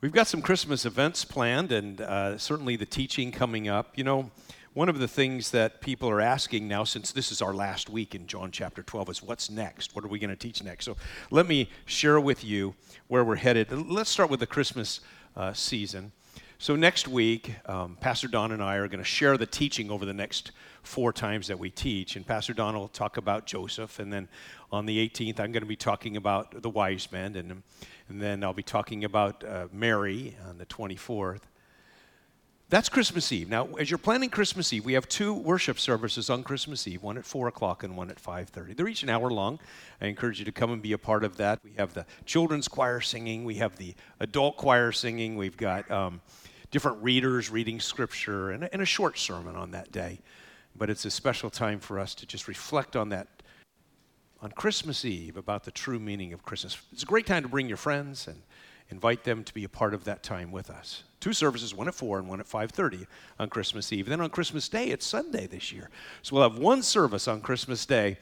We've got some Christmas events planned and uh, certainly the teaching coming up. You know, one of the things that people are asking now, since this is our last week in John chapter 12, is what's next? What are we going to teach next? So let me share with you where we're headed. Let's start with the Christmas uh, season. So next week, um, Pastor Don and I are going to share the teaching over the next four times that we teach. And Pastor Don will talk about Joseph. And then on the 18th, I'm going to be talking about the wise men. And and then I'll be talking about uh, Mary on the 24th. That's Christmas Eve. Now, as you're planning Christmas Eve, we have two worship services on Christmas Eve, one at 4 o'clock and one at 5.30. They're each an hour long. I encourage you to come and be a part of that. We have the children's choir singing. We have the adult choir singing. We've got um, different readers reading scripture and, and a short sermon on that day. But it's a special time for us to just reflect on that on Christmas Eve about the true meaning of Christmas. It's a great time to bring your friends and invite them to be a part of that time with us. Two services, one at 4 and one at 5:30 on Christmas Eve. Then on Christmas Day, it's Sunday this year. So we'll have one service on Christmas Day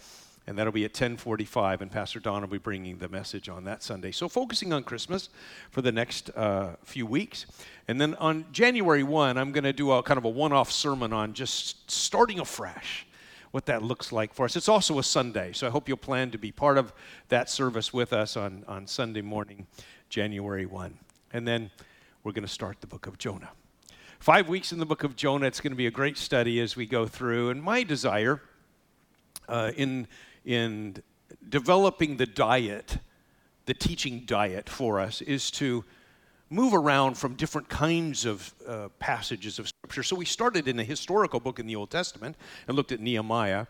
and that'll be at 10:45 and Pastor Don will be bringing the message on that Sunday. So focusing on Christmas for the next uh, few weeks. And then on January 1, I'm going to do a kind of a one-off sermon on just starting afresh what that looks like for us. It's also a Sunday, so I hope you'll plan to be part of that service with us on, on Sunday morning, January 1. And then we're going to start the book of Jonah. Five weeks in the book of Jonah. It's going to be a great study as we go through. And my desire uh, in, in developing the diet, the teaching diet for us, is to move around from different kinds of uh, passages of Scripture. So we started in a historical book in the Old Testament and looked at Nehemiah.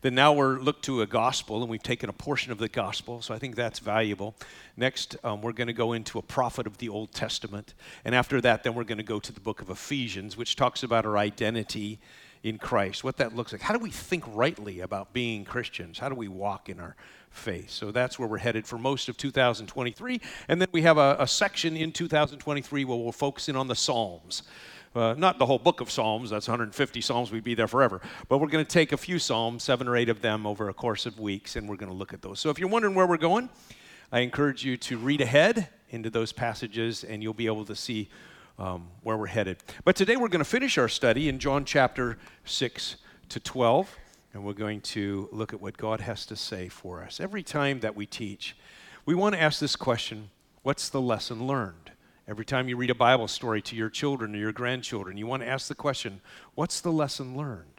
Then now we're looked to a gospel, and we've taken a portion of the gospel, so I think that's valuable. Next, um, we're going to go into a prophet of the Old Testament, and after that, then we're going to go to the book of Ephesians, which talks about our identity in Christ, what that looks like. How do we think rightly about being Christians? How do we walk in our faith. So that's where we're headed for most of 2023. And then we have a, a section in 2023 where we'll focus in on the Psalms. Uh, not the whole book of Psalms, that's 150 Psalms, we'd be there forever. But we're going to take a few Psalms, seven or eight of them, over a course of weeks, and we're going to look at those. So if you're wondering where we're going, I encourage you to read ahead into those passages, and you'll be able to see um, where we're headed. But today we're going to finish our study in John chapter 6 to 12 and we're going to look at what God has to say for us. Every time that we teach, we want to ask this question what's the lesson learned? Every time you read a Bible story to your children or your grandchildren, you want to ask the question, what's the lesson learned?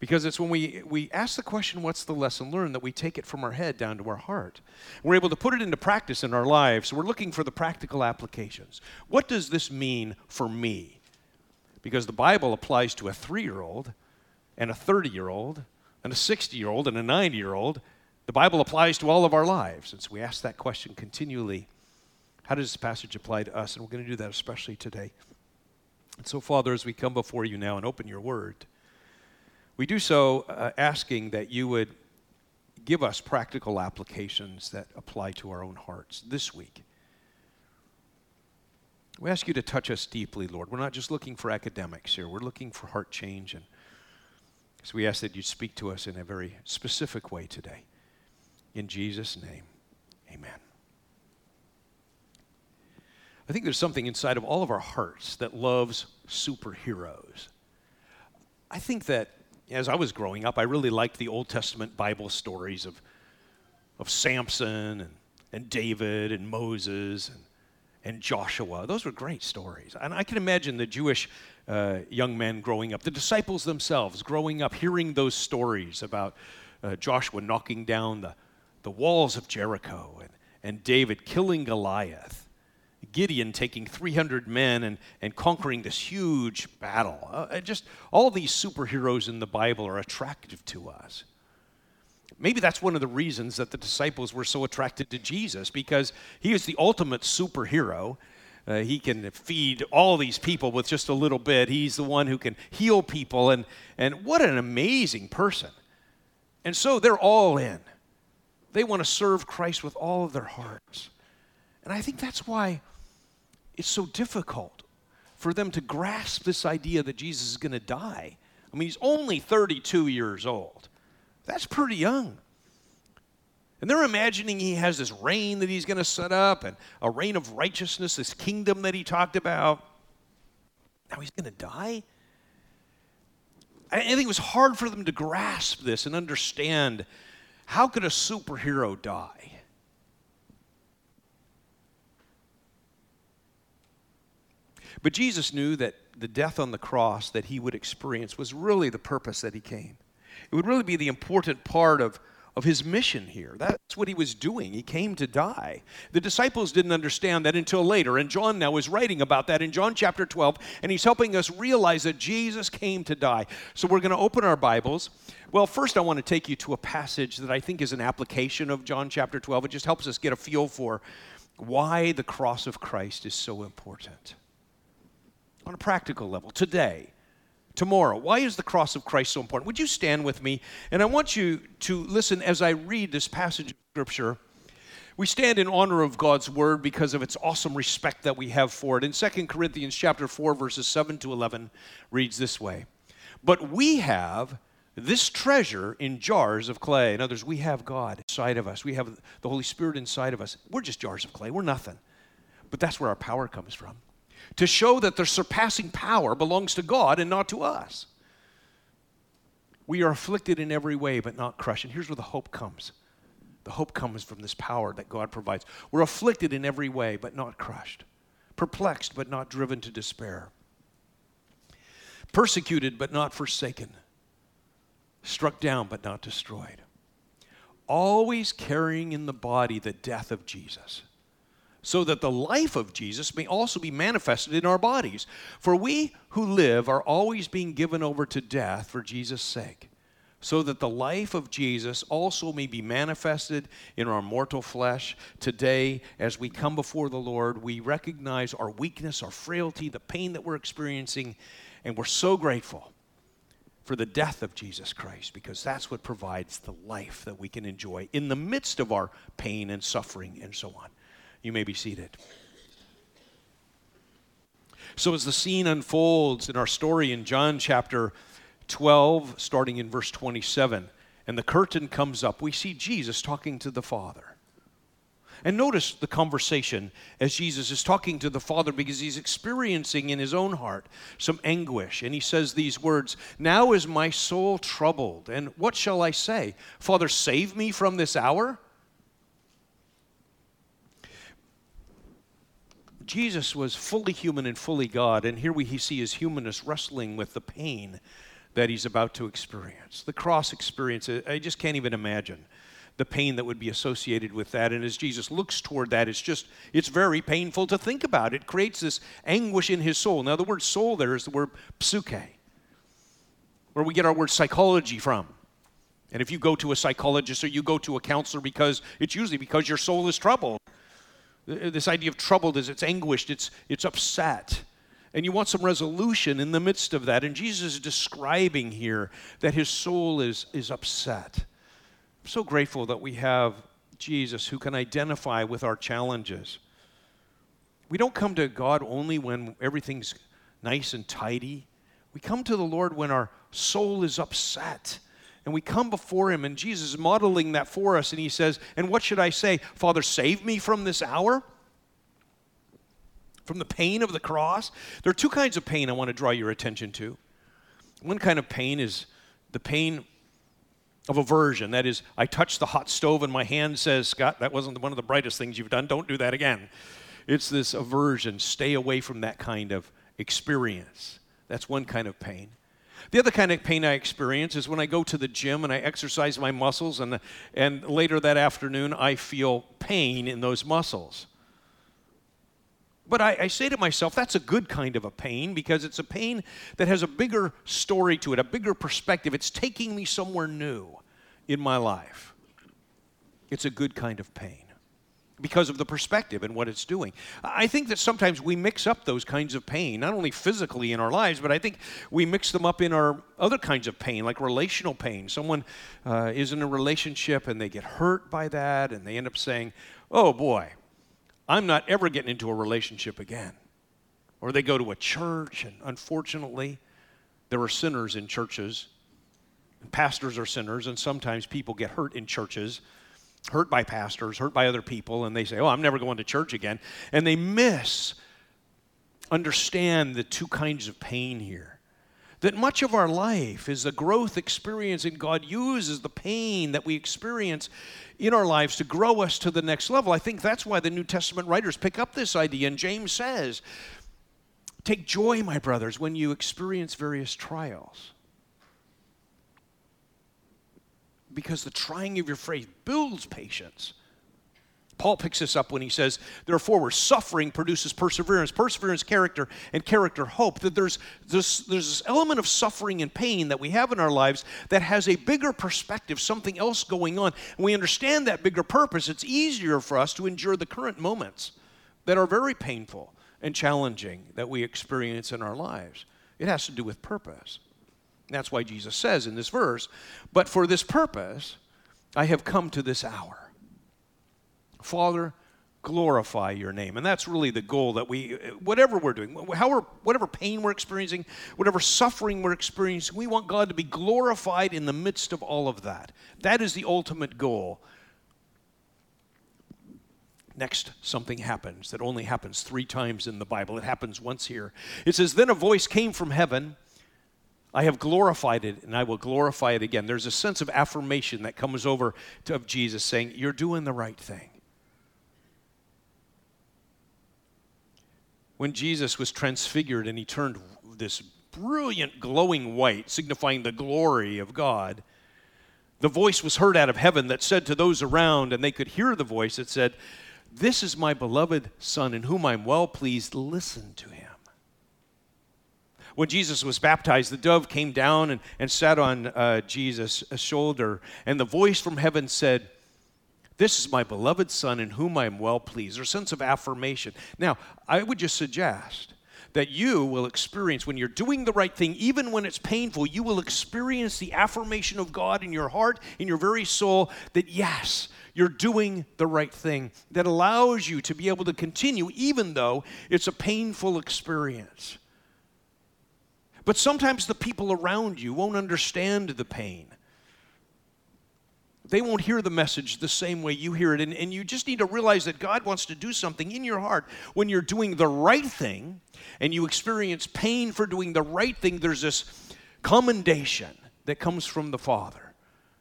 Because it's when we, we ask the question, what's the lesson learned, that we take it from our head down to our heart. We're able to put it into practice in our lives. We're looking for the practical applications. What does this mean for me? Because the Bible applies to a three year old and a 30 year old and a 60 year old and a 90 year old, the Bible applies to all of our lives. And so we ask that question continually how does this passage apply to us? And we're going to do that especially today. And so, Father, as we come before you now and open your word, we do so uh, asking that you would give us practical applications that apply to our own hearts this week. We ask you to touch us deeply, Lord. We're not just looking for academics here, we're looking for heart change and so we ask that you speak to us in a very specific way today. In Jesus' name, amen. I think there's something inside of all of our hearts that loves superheroes. I think that as I was growing up, I really liked the Old Testament Bible stories of, of Samson and, and David and Moses and, and Joshua. Those were great stories. And I can imagine the Jewish uh, young men growing up, the disciples themselves growing up, hearing those stories about uh, Joshua knocking down the, the walls of Jericho and, and David killing Goliath. Gideon taking 300 men and, and conquering this huge battle. Uh, just all these superheroes in the Bible are attractive to us. Maybe that's one of the reasons that the disciples were so attracted to Jesus because he is the ultimate superhero Uh, he can feed all these people with just a little bit. He's the one who can heal people. And, and what an amazing person. And so they're all in. They want to serve Christ with all of their hearts. And I think that's why it's so difficult for them to grasp this idea that Jesus is going to die. I mean, he's only 32 years old. That's pretty young. And they're imagining he has this reign that he's going to set up and a reign of righteousness, this kingdom that he talked about. Now he's going to die? I think it was hard for them to grasp this and understand how could a superhero die? But Jesus knew that the death on the cross that he would experience was really the purpose that he came. It would really be the important part of of his mission here. That's what he was doing. He came to die. The disciples didn't understand that until later, and John now is writing about that in John chapter 12, and he's helping us realize that Jesus came to die. So we're going to open our Bibles. Well, first, I want to take you to a passage that I think is an application of John chapter 12. It just helps us get a feel for why the cross of Christ is so important. On a practical level, today, tomorrow. Why is the cross of Christ so important? Would you stand with me? And I want you to listen as I read this passage of Scripture. We stand in honor of God's word because of its awesome respect that we have for it. In 2 Corinthians chapter 4 verses 7 to 11 reads this way. But we have this treasure in jars of clay. In other words, we have God inside of us. We have the Holy Spirit inside of us. We're just jars of clay. We're nothing. But that's where our power comes from to show that the surpassing power belongs to God and not to us. We are afflicted in every way, but not crushed. And here's where the hope comes the hope comes from this power that God provides. We're afflicted in every way, but not crushed, perplexed, but not driven to despair, persecuted, but not forsaken, struck down, but not destroyed. Always carrying in the body the death of Jesus so that the life of Jesus may also be manifested in our bodies. For we who live are always being given over to death for Jesus' sake, so that the life of Jesus also may be manifested in our mortal flesh. Today, as we come before the Lord, we recognize our weakness, our frailty, the pain that we're experiencing, and we're so grateful for the death of Jesus Christ because that's what provides the life that we can enjoy in the midst of our pain and suffering and so on. You may be seated. So, as the scene unfolds in our story in John chapter 12, starting in verse 27, and the curtain comes up, we see Jesus talking to the Father. And notice the conversation as Jesus is talking to the Father because he's experiencing in his own heart some anguish. And he says these words Now is my soul troubled. And what shall I say? Father, save me from this hour? Jesus was fully human and fully God, and here we see his humanness wrestling with the pain that he's about to experience. The cross experience, I just can't even imagine the pain that would be associated with that. And as Jesus looks toward that, it's just, it's very painful to think about. It creates this anguish in his soul. Now, the word soul there is the word psyche, where we get our word psychology from. And if you go to a psychologist or you go to a counselor because it's usually because your soul is troubled. Uh, this idea of troubled is it's anguished, it's, it's upset. And you want some resolution in the midst of that. And Jesus is describing here that his soul is, is upset. I'm so grateful that we have Jesus who can identify with our challenges. We don't come to God only when everything's nice and tidy. We come to the Lord when our soul is upset and we come before him, and Jesus is modeling that for us, and he says, And what should I say? Father, save me from this hour? From the pain of the cross? There are two kinds of pain I want to draw your attention to. One kind of pain is the pain of aversion. That is, I touch the hot stove and my hand says, Scott, that wasn't one of the brightest things you've done. Don't do that again. It's this aversion. Stay away from that kind of experience. That's one kind of pain. The other kind of pain I experience is when I go to the gym and I exercise my muscles, and, and later that afternoon I feel pain in those muscles. But I, I, say to myself, that's a good kind of a pain because it's a pain that has a bigger story to it, a bigger perspective. It's taking me somewhere new in my life. It's a good kind of pain. Because of the perspective and what it's doing. I think that sometimes we mix up those kinds of pain, not only physically in our lives, but I think we mix them up in our other kinds of pain, like relational pain. Someone uh, is in a relationship and they get hurt by that, and they end up saying, Oh boy, I'm not ever getting into a relationship again. Or they go to a church, and unfortunately, there are sinners in churches. Pastors are sinners, and sometimes people get hurt in churches hurt by pastors, hurt by other people, and they say, Oh, I'm never going to church again. And they miss, understand the two kinds of pain here. That much of our life is the growth experience, and God uses the pain that we experience in our lives to grow us to the next level. I think that's why the New Testament writers pick up this idea. And James says, Take joy, my brothers, when you experience various trials because the trying of your faith builds patience. Paul picks this up when he says, therefore, where suffering produces perseverance, perseverance, character, and character, hope. That there's this, there's this element of suffering and pain that we have in our lives that has a bigger perspective, something else going on. And we understand that bigger purpose. It's easier for us to endure the current moments that are very painful and challenging that we experience in our lives. It has to do with purpose. That's why Jesus says in this verse, But for this purpose I have come to this hour. Father, glorify your name. And that's really the goal that we, whatever we're doing, however, whatever pain we're experiencing, whatever suffering we're experiencing, we want God to be glorified in the midst of all of that. That is the ultimate goal. Next, something happens that only happens three times in the Bible. It happens once here. It says, Then a voice came from heaven I have glorified it and I will glorify it again. There's a sense of affirmation that comes over to, of Jesus saying, You're doing the right thing. When Jesus was transfigured and he turned this brilliant glowing white, signifying the glory of God, the voice was heard out of heaven that said to those around, and they could hear the voice that said, This is my beloved Son in whom I'm well pleased. Listen to him when Jesus was baptized, the dove came down and, and sat on uh, Jesus' shoulder, and the voice from heaven said, This is my beloved Son in whom I am well pleased. A sense of affirmation. Now, I would just suggest that you will experience when you're doing the right thing, even when it's painful, you will experience the affirmation of God in your heart, in your very soul, that yes, you're doing the right thing, that allows you to be able to continue, even though it's a painful experience. But sometimes the people around you won't understand the pain. They won't hear the message the same way you hear it. And, and you just need to realize that God wants to do something in your heart when you're doing the right thing and you experience pain for doing the right thing. There's this commendation that comes from the Father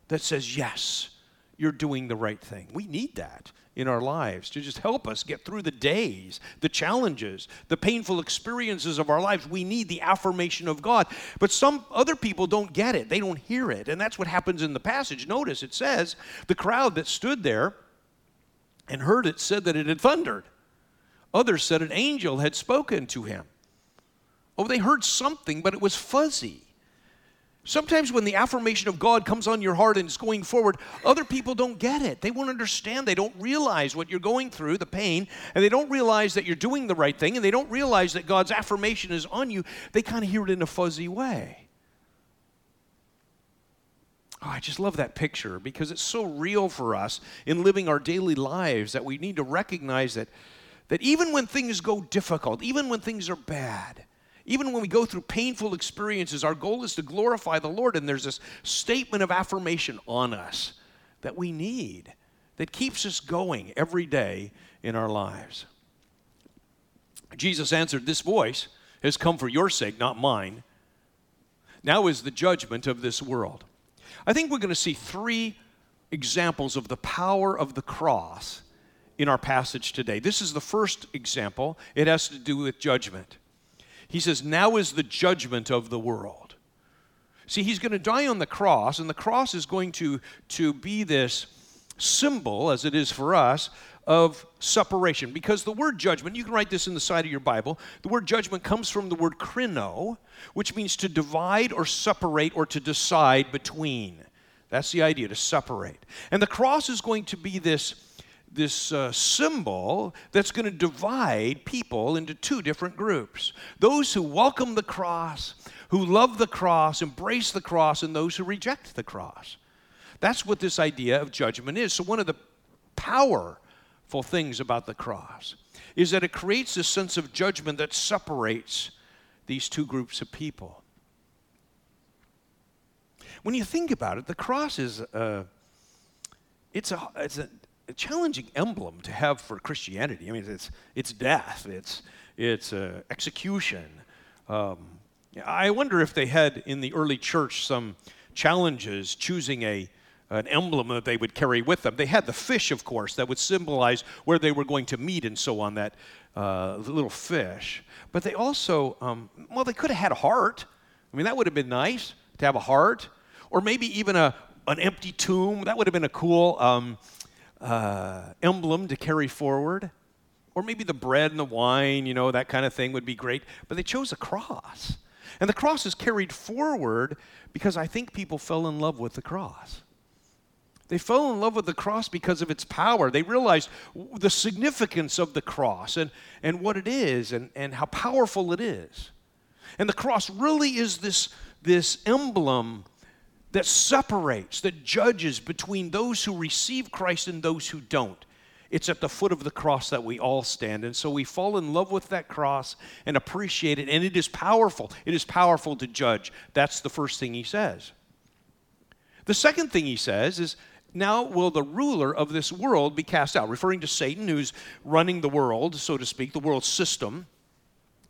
that says, Yes, you're doing the right thing. We need that in our lives to just help us get through the days, the challenges, the painful experiences of our lives. We need the affirmation of God. But some other people don't get it, they don't hear it. And that's what happens in the passage. Notice it says the crowd that stood there and heard it said that it had thundered. Others said an angel had spoken to him. Oh, they heard something, but it was fuzzy. Sometimes when the affirmation of God comes on your heart and it's going forward, other people don't get it. They won't understand. They don't realize what you're going through, the pain, and they don't realize that you're doing the right thing, and they don't realize that God's affirmation is on you. They kind of hear it in a fuzzy way. Oh, I just love that picture because it's so real for us in living our daily lives that we need to recognize that, that even when things go difficult, even when things are bad, even when we go through painful experiences, our goal is to glorify the Lord. And there's this statement of affirmation on us that we need that keeps us going every day in our lives. Jesus answered, This voice has come for your sake, not mine. Now is the judgment of this world. I think we're going to see three examples of the power of the cross in our passage today. This is the first example, it has to do with judgment. He says, Now is the judgment of the world. See, he's going to die on the cross, and the cross is going to, to be this symbol, as it is for us, of separation. Because the word judgment, you can write this in the side of your Bible, the word judgment comes from the word krino, which means to divide or separate or to decide between. That's the idea, to separate. And the cross is going to be this, this uh, symbol that's going to divide people into two different groups those who welcome the cross, who love the cross, embrace the cross, and those who reject the cross. That's what this idea of judgment is. So, one of the powerful things about the cross is that it creates this sense of judgment that separates these two groups of people. When you think about it, the cross is a, it's a, it's a, a challenging emblem to have for Christianity. I mean, it's, it's death, it's, it's uh, execution. Um, I wonder if they had in the early church some challenges choosing a, an emblem that they would carry with them. They had the fish, of course, that would symbolize where they were going to meet and so on, that uh, little fish. But they also, um, well, they could have had a heart. I mean, that would have been nice to have a heart. Or maybe even a, an empty tomb. That would have been a cool um, uh, emblem to carry forward. Or maybe the bread and the wine, you know, that kind of thing would be great. But they chose a cross. And the cross is carried forward because I think people fell in love with the cross. They fell in love with the cross because of its power. They realized the significance of the cross and, and what it is and, and how powerful it is. And the cross really is this, this emblem that separates, that judges between those who receive Christ and those who don't. It's at the foot of the cross that we all stand. And so we fall in love with that cross and appreciate it. And it is powerful. It is powerful to judge. That's the first thing he says. The second thing he says is, now will the ruler of this world be cast out, referring to Satan, who's running the world, so to speak, the world system.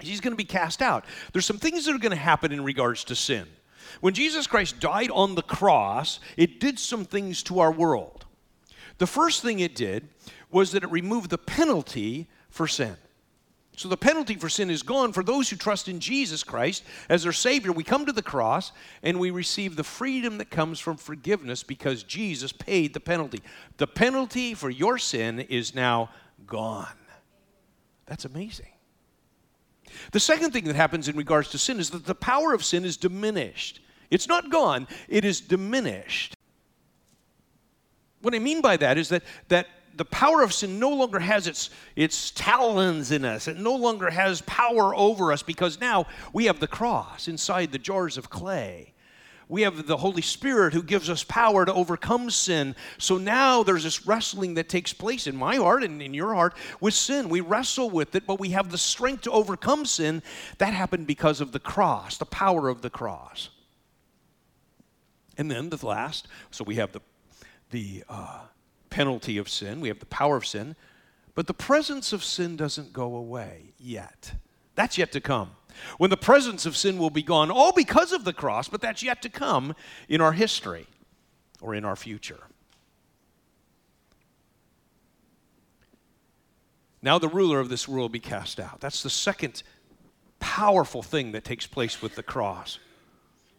He's going to be cast out. There's some things that are going to happen in regards to sin. When Jesus Christ died on the cross, it did some things to our world. The first thing it did was that it removed the penalty for sin. So the penalty for sin is gone for those who trust in Jesus Christ as their Savior. We come to the cross and we receive the freedom that comes from forgiveness because Jesus paid the penalty. The penalty for your sin is now gone. That's amazing. The second thing that happens in regards to sin is that the power of sin is diminished. It's not gone, it is diminished. What I mean by that is that, that the power of sin no longer has its, its talons in us. It no longer has power over us because now we have the cross inside the jars of clay. We have the Holy Spirit who gives us power to overcome sin. So now there's this wrestling that takes place in my heart and in your heart with sin. We wrestle with it, but we have the strength to overcome sin. That happened because of the cross, the power of the cross. And then the last, so we have the, the uh, penalty of sin, we have the power of sin, but the presence of sin doesn't go away yet. That's yet to come when the presence of sin will be gone, all because of the cross, but that's yet to come in our history or in our future. Now the ruler of this world will be cast out. That's the second powerful thing that takes place with the cross.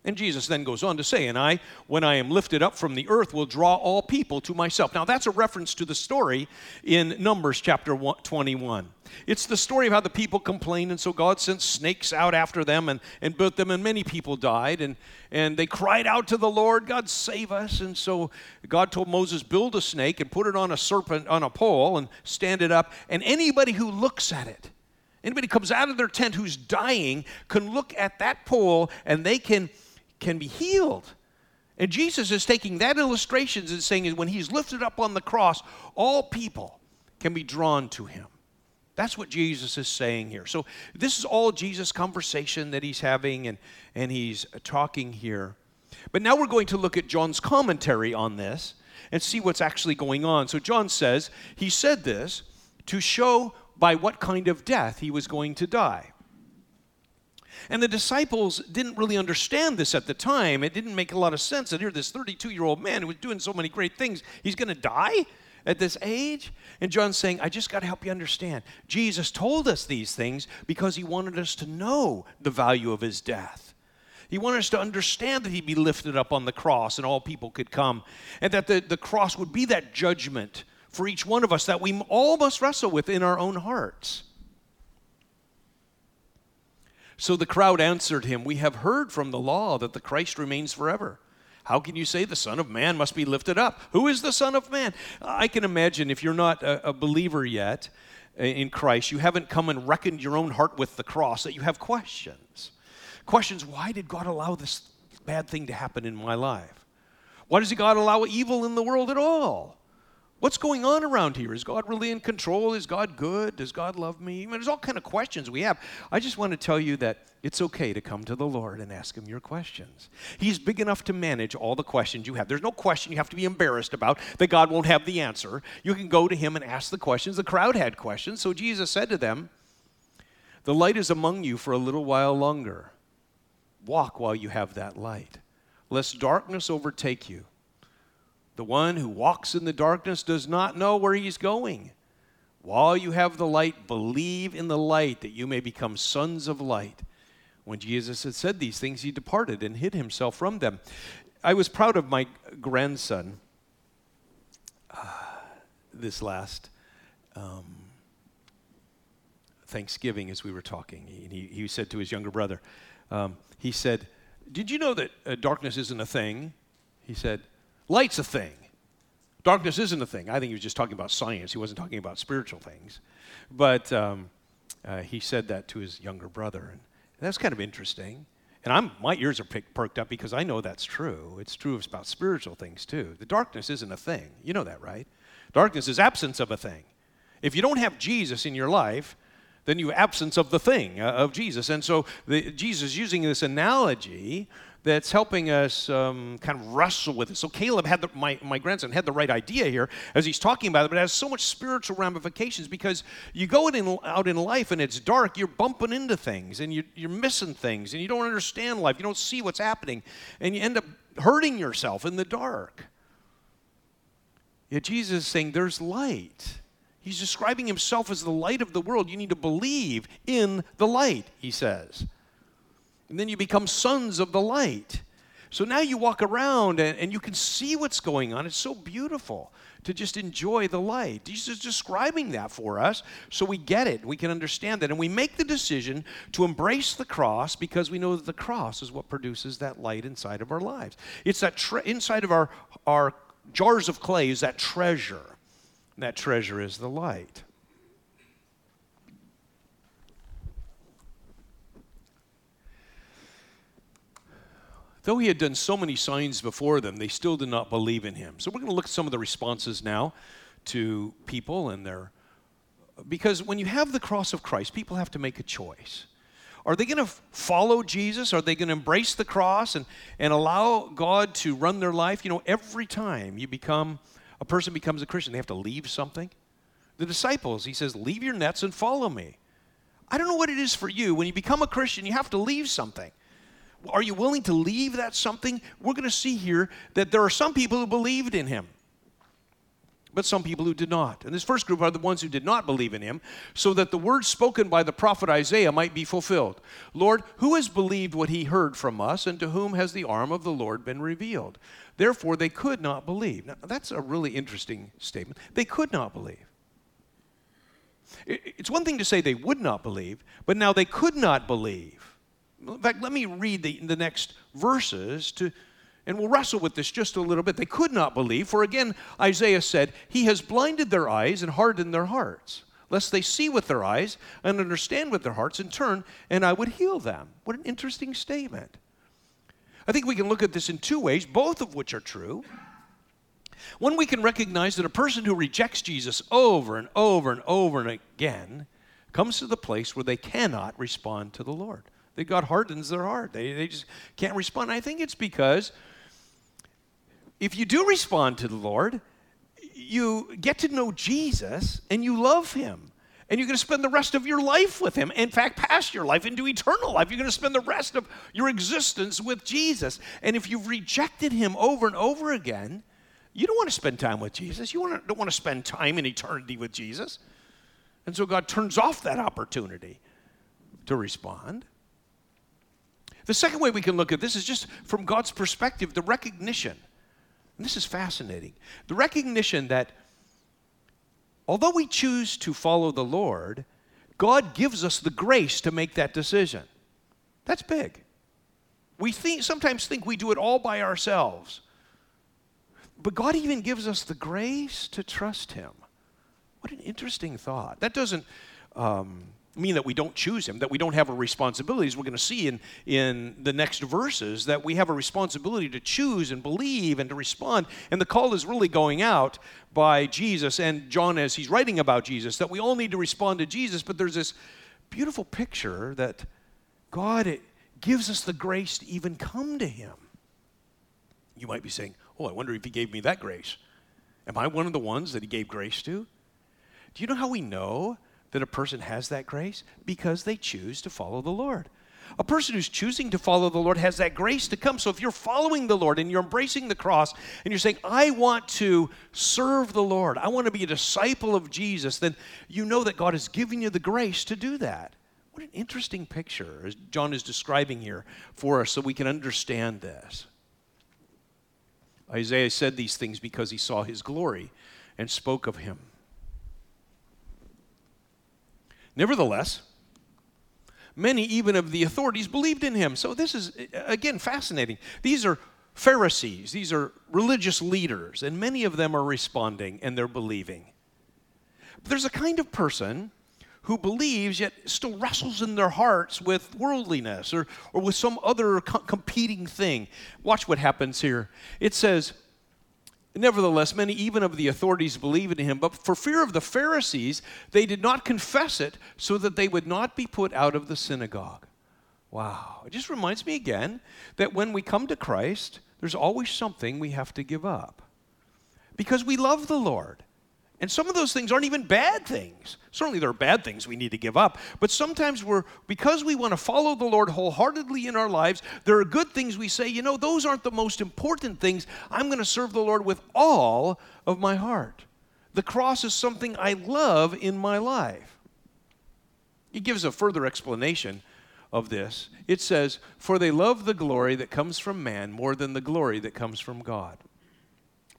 And Jesus then goes on to say, And I, when I am lifted up from the earth, will draw all people to myself. Now, that's a reference to the story in Numbers chapter 21. It's the story of how the people complained, and so God sent snakes out after them and, and built them, and many people died. And, and they cried out to the Lord, God, save us. And so God told Moses, Build a snake and put it on a serpent on a pole and stand it up. And anybody who looks at it, anybody comes out of their tent who's dying, can look at that pole and they can can be healed. And Jesus is taking that illustration and saying when he's lifted up on the cross, all people can be drawn to him. That's what Jesus is saying here. So this is all Jesus' conversation that he's having and, and he's talking here. But now we're going to look at John's commentary on this and see what's actually going on. So John says, he said this to show by what kind of death he was going to die. And the disciples didn't really understand this at the time. It didn't make a lot of sense that here, this 32 year old man who was doing so many great things, he's going to die at this age? And John's saying, I just got to help you understand. Jesus told us these things because he wanted us to know the value of his death. He wanted us to understand that he'd be lifted up on the cross and all people could come, and that the, the cross would be that judgment for each one of us that we all must wrestle with in our own hearts. So the crowd answered him, We have heard from the law that the Christ remains forever. How can you say the Son of Man must be lifted up? Who is the Son of Man? I can imagine if you're not a, believer yet in Christ, you haven't come and reckoned your own heart with the cross, that you have questions. Questions why did God allow this bad thing to happen in my life? Why does God allow evil in the world at all? What's going on around here? Is God really in control? Is God good? Does God love me? I mean, there's all kind of questions we have. I just want to tell you that it's okay to come to the Lord and ask Him your questions. He's big enough to manage all the questions you have. There's no question you have to be embarrassed about that God won't have the answer. You can go to Him and ask the questions. The crowd had questions, so Jesus said to them, The light is among you for a little while longer. Walk while you have that light, lest darkness overtake you. The one who walks in the darkness does not know where he's going. While you have the light, believe in the light that you may become sons of light. When Jesus had said these things, he departed and hid himself from them. I was proud of my grandson uh, this last um, Thanksgiving as we were talking. He, he, said to his younger brother, um, he said, Did you know that uh, darkness isn't a thing? He said, Light's a thing. Darkness isn't a thing. I think he was just talking about science. He wasn't talking about spiritual things. But um, uh, he said that to his younger brother. And that's kind of interesting. And I'm, my ears are perked up because I know that's true. It's true about spiritual things too. The darkness isn't a thing. You know that, right? Darkness is absence of a thing. If you don't have Jesus in your life, then you absence of the thing uh, of Jesus. And so the, Jesus using this analogy that's helping us um, kind of wrestle with it. So Caleb had the, my, my grandson had the right idea here as he's talking about it, but it has so much spiritual ramifications because you go in, out in life and it's dark, you're bumping into things and you, you're missing things and you don't understand life, you don't see what's happening, and you end up hurting yourself in the dark. Yet Jesus is saying there's light. He's describing himself as the light of the world. You need to believe in the light, he says. And then you become sons of the light. So now you walk around and, and you can see what's going on. It's so beautiful to just enjoy the light. Jesus is describing that for us so we get it, we can understand that. And we make the decision to embrace the cross because we know that the cross is what produces that light inside of our lives. It's that tre- inside of our, our jars of clay is that treasure. that treasure is the light. Though he had done so many signs before them, they still did not believe in him. So we're going to look at some of the responses now to people and their. Because when you have the cross of Christ, people have to make a choice. Are they going to follow Jesus? Are they going to embrace the cross and, and allow God to run their life? You know, every time you become, a person becomes a Christian, they have to leave something. The disciples, he says, leave your nets and follow me. I don't know what it is for you. When you become a Christian, you have to leave something. Are you willing to leave that something? We're going to see here that there are some people who believed in him, but some people who did not. And this first group are the ones who did not believe in him, so that the words spoken by the prophet Isaiah might be fulfilled. Lord, who has believed what he heard from us, and to whom has the arm of the Lord been revealed? Therefore, they could not believe. Now, that's a really interesting statement. They could not believe. It's one thing to say they would not believe, but now they could not believe. In fact, let me read the, the next verses to, and we'll wrestle with this just a little bit. They could not believe, for again, Isaiah said, He has blinded their eyes and hardened their hearts, lest they see with their eyes and understand with their hearts and turn, and I would heal them. What an interesting statement. I think we can look at this in two ways, both of which are true. One, we can recognize that a person who rejects Jesus over and over and over and again comes to the place where they cannot respond to the Lord God hardens their heart. They, they just can't respond. I think it's because if you do respond to the Lord, you get to know Jesus and you love him. And you're going to spend the rest of your life with him. In fact, past your life into eternal life. You're going to spend the rest of your existence with Jesus. And if you've rejected him over and over again, you don't want to spend time with Jesus. You don't want to spend time in eternity with Jesus. And so God turns off that opportunity to respond. The second way we can look at this is just from God's perspective, the recognition. And this is fascinating. The recognition that although we choose to follow the Lord, God gives us the grace to make that decision. That's big. We think, sometimes think we do it all by ourselves. But God even gives us the grace to trust Him. What an interesting thought. That doesn't um, mean that we don't choose Him, that we don't have a responsibilities. We're going to see in, in the next verses that we have a responsibility to choose and believe and to respond. And the call is really going out by Jesus and John as he's writing about Jesus, that we all need to respond to Jesus. But there's this beautiful picture that God gives us the grace to even come to Him. You might be saying, Oh, I wonder if He gave me that grace. Am I one of the ones that He gave grace to? Do you know how we know that a person has that grace? Because they choose to follow the Lord. A person who's choosing to follow the Lord has that grace to come. So if you're following the Lord and you're embracing the cross and you're saying, I want to serve the Lord, I want to be a disciple of Jesus, then you know that God has given you the grace to do that. What an interesting picture as John is describing here for us so we can understand this. Isaiah said these things because he saw his glory and spoke of him. Nevertheless, many even of the authorities believed in him. So this is, again, fascinating. These are Pharisees, these are religious leaders, and many of them are responding and they're believing. But there's a kind of person who believes yet still wrestles in their hearts with worldliness or, or with some other co- competing thing. Watch what happens here. It says, Nevertheless, many even of the authorities believed in him, but for fear of the Pharisees, they did not confess it so that they would not be put out of the synagogue. Wow. It just reminds me again that when we come to Christ, there's always something we have to give up because we love the Lord. And some of those things aren't even bad things. Certainly, there are bad things we need to give up. But sometimes we're, because we want to follow the Lord wholeheartedly in our lives, there are good things we say, you know, those aren't the most important things. I'm going to serve the Lord with all of my heart. The cross is something I love in my life. He gives a further explanation of this. It says, For they love the glory that comes from man more than the glory that comes from God.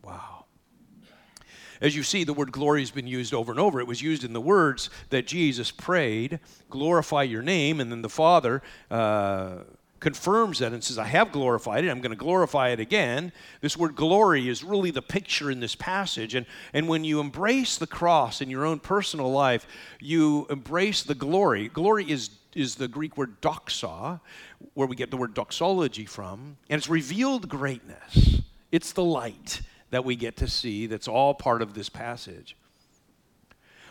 Wow. As you see, the word glory has been used over and over. It was used in the words that Jesus prayed, glorify your name, and then the Father. Uh, confirms that and says, I have glorified it, I'm going to glorify it again. This word glory is really the picture in this passage. And, and when you embrace the cross in your own personal life, you embrace the glory. Glory is, is the Greek word doxa, where we get the word doxology from, and it's revealed greatness. It's the light that we get to see that's all part of this passage.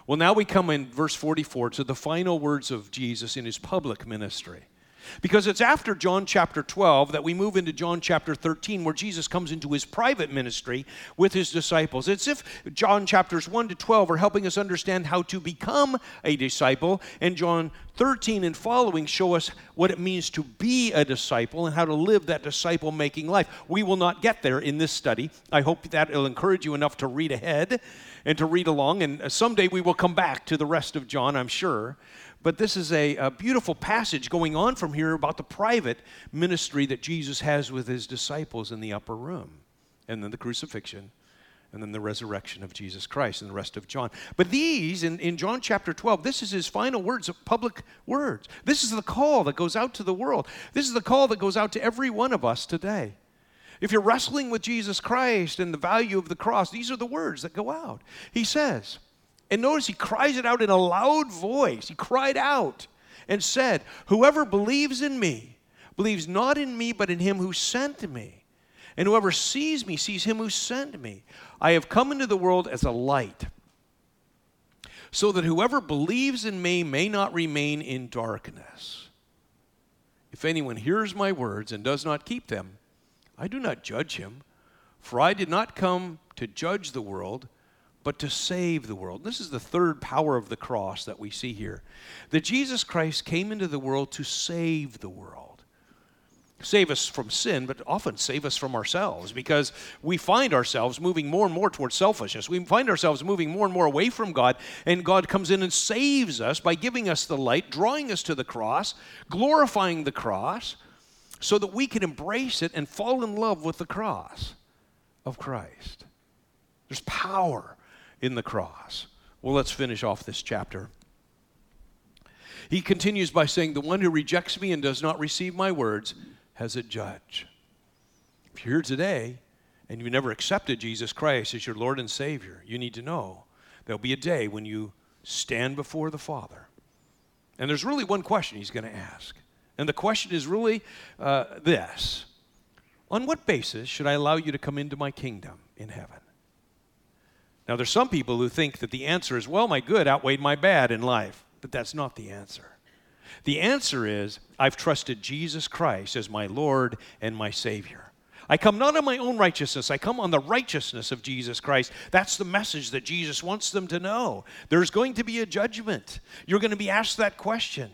Well, now we come in verse 44 to the final words of Jesus in his public ministry. Because it's after John chapter 12 that we move into John chapter 13, where Jesus comes into his private ministry with his disciples. It's if John chapters 1 to 12 are helping us understand how to become a disciple, and John 13 and following show us what it means to be a disciple and how to live that disciple making life. We will not get there in this study. I hope that it'll encourage you enough to read ahead and to read along, and someday we will come back to the rest of John, I'm sure. But this is a, a, beautiful passage going on from here about the private ministry that Jesus has with his disciples in the upper room, and then the crucifixion, and then the resurrection of Jesus Christ and the rest of John. But these, in, in John chapter 12, this is his final words, public words. This is the call that goes out to the world. This is the call that goes out to every one of us today. If you're wrestling with Jesus Christ and the value of the cross, these are the words that go out. He says, and notice he cries it out in a loud voice. He cried out and said, Whoever believes in me believes not in me, but in him who sent me. And whoever sees me sees him who sent me. I have come into the world as a light, so that whoever believes in me may not remain in darkness. If anyone hears my words and does not keep them, I do not judge him, for I did not come to judge the world but to save the world. This is the third power of the cross that we see here. That Jesus Christ came into the world to save the world. Save us from sin, but often save us from ourselves because we find ourselves moving more and more towards selfishness. We find ourselves moving more and more away from God, and God comes in and saves us by giving us the light, drawing us to the cross, glorifying the cross, so that we can embrace it and fall in love with the cross of Christ. There's power in the cross. Well, let's finish off this chapter. He continues by saying, The one who rejects me and does not receive my words has a judge. If you're here today and you've never accepted Jesus Christ as your Lord and Savior, you need to know there'll be a day when you stand before the Father. And there's really one question he's going to ask. And the question is really uh, this On what basis should I allow you to come into my kingdom in heaven? Now, there's some people who think that the answer is, well, my good outweighed my bad in life. But that's not the answer. The answer is, I've trusted Jesus Christ as my Lord and my Savior. I come not on my own righteousness, I come on the righteousness of Jesus Christ. That's the message that Jesus wants them to know. There's going to be a judgment. You're going to be asked that question.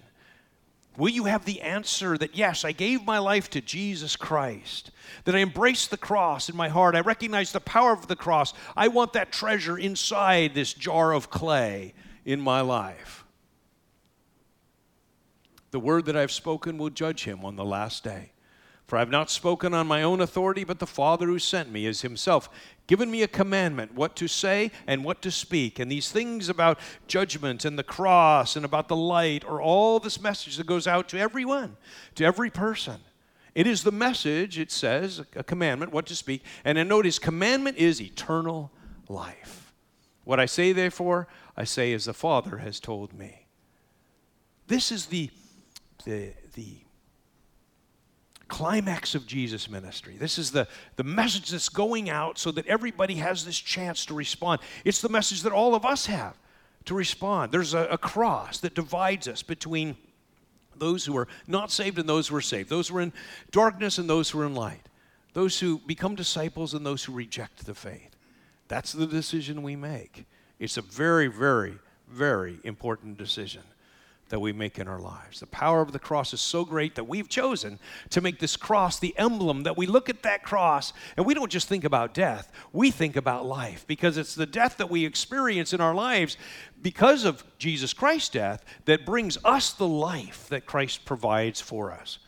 Will you have the answer that, yes, I gave my life to Jesus Christ, that I embraced the cross in my heart, I recognize the power of the cross, I want that treasure inside this jar of clay in my life? The word that I've spoken will judge him on the last day. For I have not spoken on my own authority, but the Father who sent me is himself given me a commandment what to say and what to speak. And these things about judgment and the cross and about the light are all this message that goes out to everyone, to every person. It is the message, it says, a commandment, what to speak. And notice, commandment is eternal life. What I say, therefore, I say as the Father has told me. This is the, the, the climax of Jesus' ministry. This is the, the message that's going out so that everybody has this chance to respond. It's the message that all of us have to respond. There's a, a cross that divides us between those who are not saved and those who are saved, those who are in darkness and those who are in light, those who become disciples and those who reject the faith. That's the decision we make. It's a very, very, very important decision that we make in our lives. The power of the cross is so great that we've chosen to make this cross the emblem that we look at that cross and we don't just think about death, we think about life because it's the death that we experience in our lives because of Jesus Christ's death that brings us the life that Christ provides for us.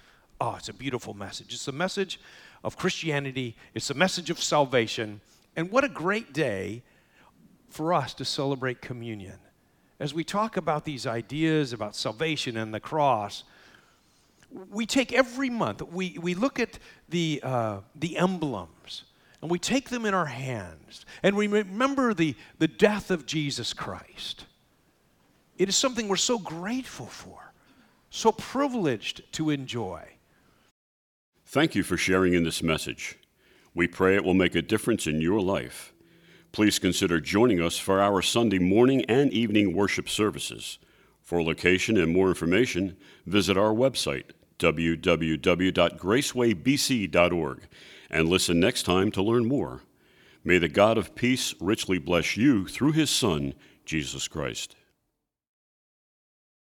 Oh, it's a beautiful message. It's a message of Christianity, it's a message of salvation. And what a great day for us to celebrate communion as we talk about these ideas about salvation and the cross, we take every month, we, we look at the, uh, the emblems and we take them in our hands and we remember the, the death of Jesus Christ. It is something we're so grateful for, so privileged to enjoy. Thank you for sharing in this message. We pray it will make a difference in your life. Please consider joining us for our Sunday morning and evening worship services. For location and more information, visit our website, www.gracewaybc.org, and listen next time to learn more. May the God of peace richly bless you through his Son, Jesus Christ.